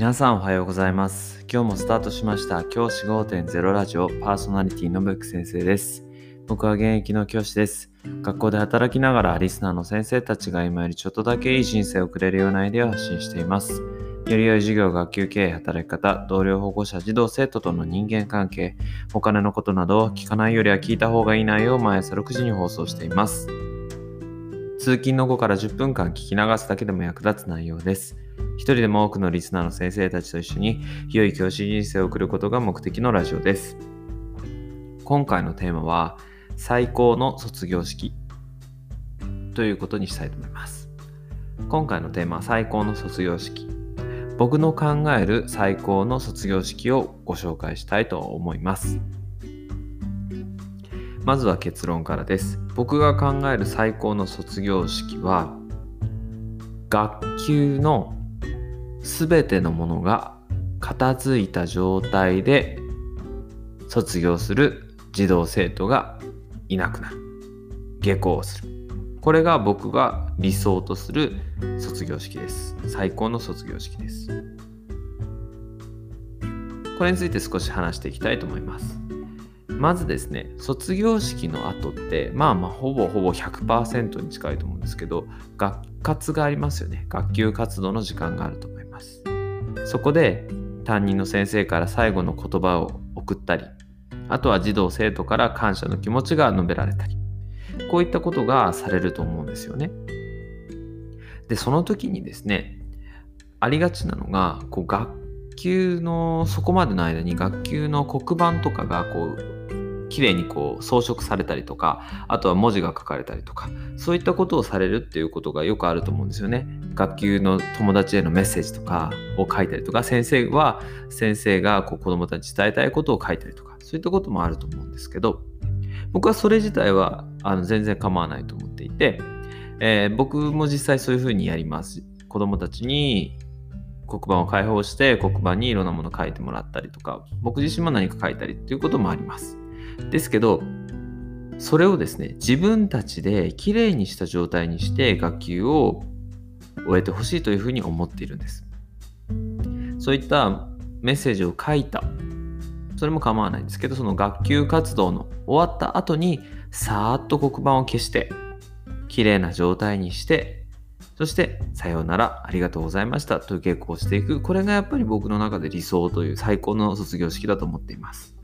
皆さんおはようございます。今日もスタートしました教師5.0ラジオパーソナリティのブック先生です。僕は現役の教師です。学校で働きながらリスナーの先生たちが今よりちょっとだけいい人生を送れるようなアイデアを発信しています。より良い授業、学級経営、働き方、同僚保護者、児童生徒との人間関係、お金のことなど聞かないよりは聞いた方がいい内容を毎朝6時に放送しています。通勤の後から10分間聞き流すだけでも役立つ内容です。一人でも多くのリスナーの先生たちと一緒に良い教師人生を送ることが目的のラジオです。今回のテーマは最高の卒業式ということにしたいと思います。今回のテーマは最高の卒業式。僕の考える最高の卒業式をご紹介したいと思います。まずは結論からです。僕が考える最高の卒業式は学級のすべてのものが片付いた状態で卒業する児童生徒がいなくなる。下校をする。これが僕が理想とする卒業式です。最高の卒業式です。これについて少し話していきたいと思います。まずですね卒業式の後ってまあまあほぼほぼ100%に近いと思うんですけど学活がありますよね。学級活動の時間があると思います。そこで担任の先生から最後の言葉を送ったりあとは児童生徒から感謝の気持ちが述べられたりこういったことがされると思うんですよね。でその時にですねありがちなのがこう学級のそこまでの間に学級の黒板とかがこう綺麗にこう装飾されたりとかあとは文字が書かれたりとかそういったことをされるっていうことがよくあると思うんですよね。学級の友達へのメッセージとかを書いたりとか先生は先生がこう子どもたちに伝えたいことを書いたりとかそういったこともあると思うんですけど僕はそれ自体はあの全然構わないと思っていて、えー僕も実際そういうふうにやります。子どもたちに黒板を開放して黒板にいろんなものを書いてもらったりとか僕自身も何か書いたりっていうこともあります。ですけどそれをですね自分たちできれいにした状態にして学級を終えてほしいというふうに思っているんです。そういったメッセージを書いた。それも構わないんですけどその学級活動の終わった後にさーっと黒板を消してきれいな状態にしてそしてさようならありがとうございましたという稽古をしていく。これがやっぱり僕の中で理想という最高の卒業式だと思っています。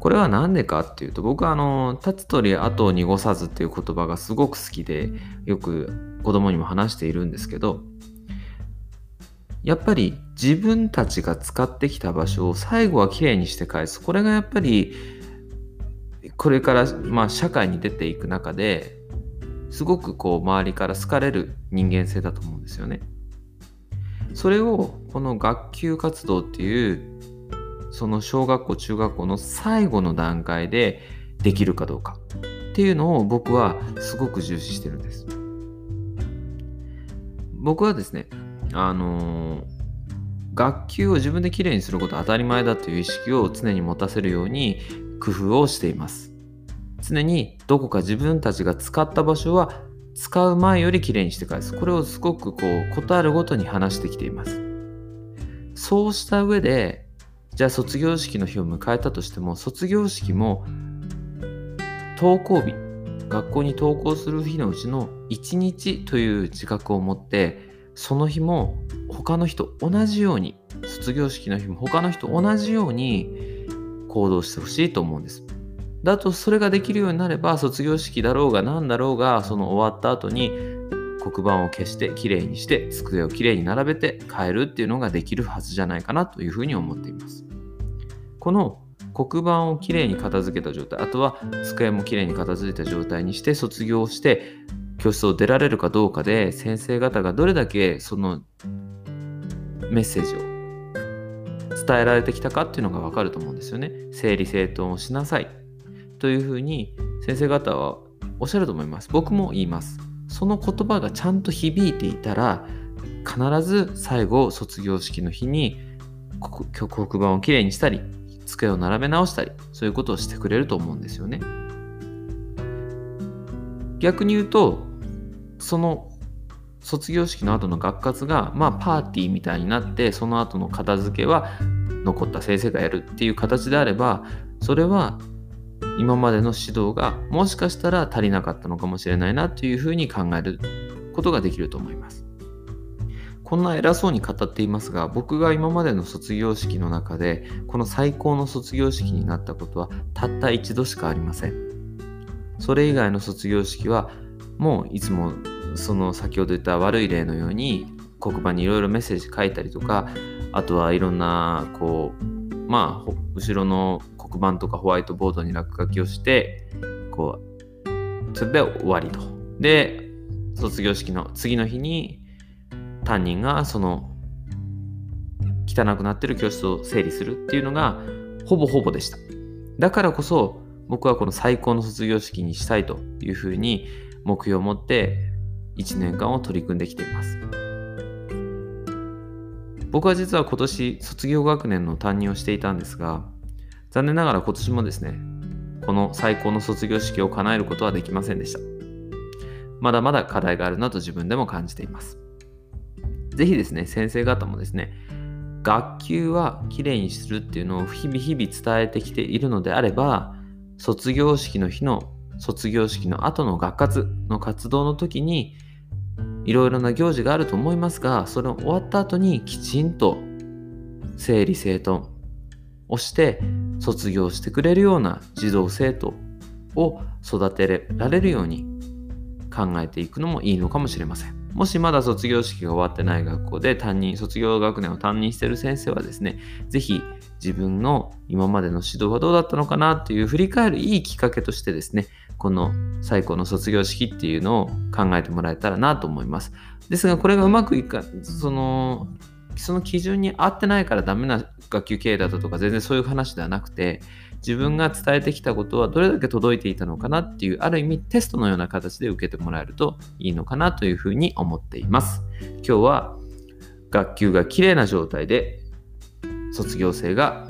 これは何でかっていうと僕はあの「立つ鳥後を濁さず」っていう言葉がすごく好きでよく子供にも話しているんですけどやっぱり自分たちが使ってきた場所を最後はきれいにして返すこれがやっぱりこれからまあ社会に出ていく中ですごくこう周りから好かれる人間性だと思うんですよね。それをこの学級活動っていうその小学校中学校の最後の段階でできるかどうかっていうのを僕はすごく重視してるんです。僕はですねあのー学級を自分できれいにすることは当たり前だという意識を常に持たせるように工夫をしています。常にどこか自分たちが使った場所は使う前よりきれいにして返す。これをすごくこう、ことあるごとに話してきています。そうした上で、じゃあ卒業式の日を迎えたとしても、卒業式も登校日、学校に登校する日のうちの1日という自覚を持って、その日も他の人同じように、卒業式の日も他の人同じように行動してほしいと思うんです。だとそれができるようになれば卒業式だろうが何だろうがその終わった後に黒板を消してきれいにして机をきれいに並べて帰るっていうのができるはずじゃないかなというふうに思っています。この黒板をきれいに片付けた状態あとは机もきれいに片付いた状態にして卒業して教室を出られるかどうかで先生方がどれだけそのメッセージを伝えられてきたかっていうのが分かると思うんですよね。整理整頓をしなさいというふうに先生方はおっしゃると思います。僕も言います。その言葉がちゃんと響いていたら必ず最後卒業式の日に黒黒板をきれいにしたり机を並べ直したりそういうことをしてくれると思うんですよね。逆に言うとその卒業式の後の学活が、まあ、パーティーみたいになってその後の片付けは残った先生がやるっていう形であればそれは今までの指導がもしかしたら足りなかったのかもしれないなというふうに考えることができると思います。こんな偉そうに語っていますが僕が今までの卒業式の中でこの最高の卒業式になったことはたった一度しかありません。それ以外の卒業式はもういつもその先ほど言った悪い例のように黒板にいろいろメッセージ書いたりとかあとはいろんなこうまあ後ろの黒板とかホワイトボードに落書きをしてこうそれで終わりとで卒業式の次の日に担任がその汚くなってる教室を整理するっていうのがほぼほぼでしただからこそ僕はこの最高の卒業式にしたいというふうに目標を持って1年間を取り組んできています。僕は実は今年卒業学年の担任をしていたんですが、残念ながら今年もですね、この最高の卒業式を叶えることはできませんでした。まだまだ課題があるなと自分でも感じています。ぜひですね、先生方もですね、学級はきれいにするっていうのを日々日々伝えてきているのであれば、卒業式の日の卒業式の後の学活の活動の時にいろいろな行事があると思いますがそれを終わった後にきちんと整理整頓をして卒業してくれるような児童生徒を育てられるように考えていくのもいいのかもしれません。もしまだ卒業式が終わってない学校で担任、卒業学年を担任している先生はですね、ぜひ自分の今までの指導はどうだったのかなっていう振り返るいいきっかけとしてですね、この最高の卒業式っていうのを考えてもらえたらなと思います。ですが、これがうまくいか、その、その基準に合ってないからダメな学級経営だったとか全然そういう話ではなくて自分が伝えてきたことはどれだけ届いていたのかなっていうある意味テストのような形で受けてもらえるといいのかなというふうに思っています今日は学級が綺麗な状態で卒業生が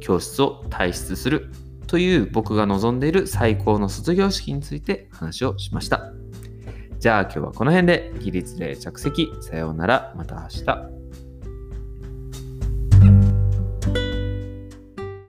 教室を退出するという僕が望んでいる最高の卒業式について話をしました。じゃあ今日はこの辺で起立例着席さようならまた明日。